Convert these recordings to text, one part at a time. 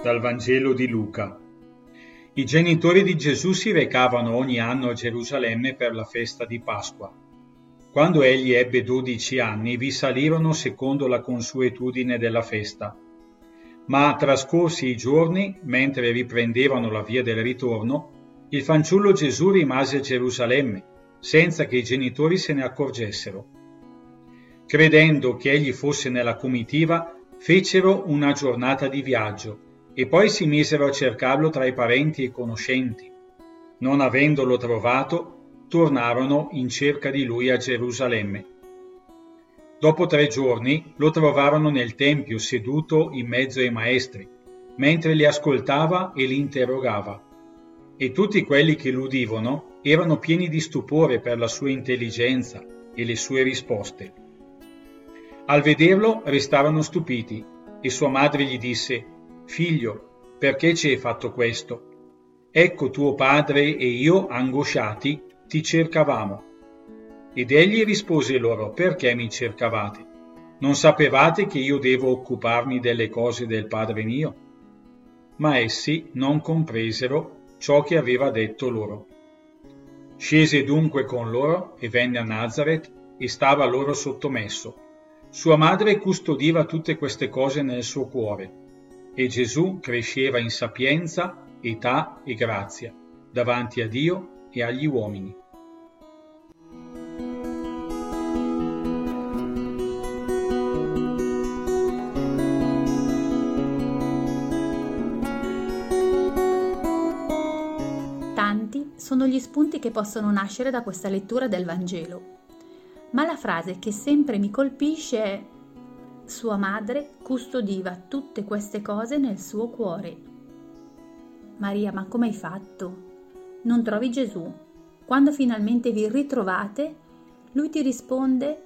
Dal Vangelo di Luca. I genitori di Gesù si recavano ogni anno a Gerusalemme per la festa di Pasqua. Quando egli ebbe dodici anni, vi salirono secondo la consuetudine della festa. Ma trascorsi i giorni, mentre riprendevano la via del ritorno, il fanciullo Gesù rimase a Gerusalemme, senza che i genitori se ne accorgessero. Credendo che egli fosse nella comitiva, fecero una giornata di viaggio e poi si misero a cercarlo tra i parenti e conoscenti. Non avendolo trovato, tornarono in cerca di lui a Gerusalemme. Dopo tre giorni lo trovarono nel Tempio seduto in mezzo ai maestri, mentre li ascoltava e li interrogava. E tutti quelli che l'udivano erano pieni di stupore per la sua intelligenza e le sue risposte. Al vederlo restarono stupiti e sua madre gli disse, Figlio, perché ci hai fatto questo? Ecco tuo padre e io, angosciati, ti cercavamo. Ed egli rispose loro, perché mi cercavate? Non sapevate che io devo occuparmi delle cose del Padre mio? Ma essi non compresero ciò che aveva detto loro. Scese dunque con loro e venne a Nazareth e stava loro sottomesso sua madre custodiva tutte queste cose nel suo cuore e Gesù cresceva in sapienza, età e grazia davanti a Dio e agli uomini. Tanti sono gli spunti che possono nascere da questa lettura del Vangelo ma la frase che sempre mi colpisce è sua madre custodiva tutte queste cose nel suo cuore. Maria, ma come hai fatto? Non trovi Gesù? Quando finalmente vi ritrovate, lui ti risponde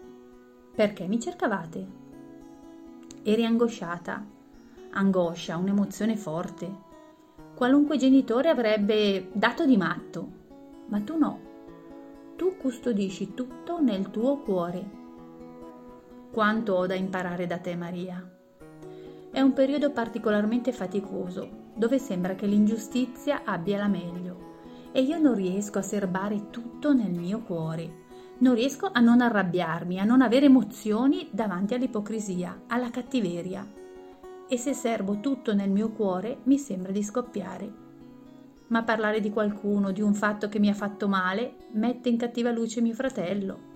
perché mi cercavate? Eri angosciata. Angoscia, un'emozione forte. Qualunque genitore avrebbe dato di matto, ma tu no tu custodisci tutto nel tuo cuore. Quanto ho da imparare da te, Maria. È un periodo particolarmente faticoso, dove sembra che l'ingiustizia abbia la meglio e io non riesco a serbare tutto nel mio cuore. Non riesco a non arrabbiarmi, a non avere emozioni davanti all'ipocrisia, alla cattiveria. E se serbo tutto nel mio cuore, mi sembra di scoppiare ma parlare di qualcuno, di un fatto che mi ha fatto male, mette in cattiva luce mio fratello.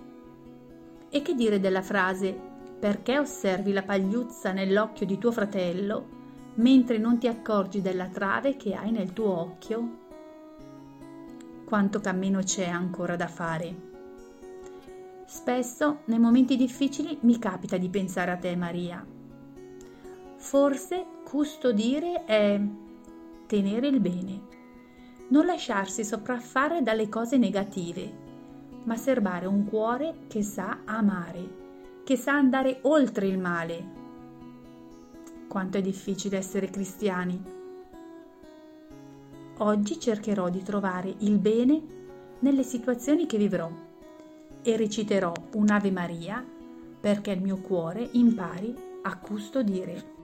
E che dire della frase perché osservi la pagliuzza nell'occhio di tuo fratello mentre non ti accorgi della trave che hai nel tuo occhio? Quanto cammino c'è ancora da fare. Spesso nei momenti difficili mi capita di pensare a te, Maria. Forse custodire è tenere il bene non lasciarsi sopraffare dalle cose negative, ma serbare un cuore che sa amare, che sa andare oltre il male. Quanto è difficile essere cristiani. Oggi cercherò di trovare il bene nelle situazioni che vivrò e reciterò un'Ave Maria perché il mio cuore impari a custodire.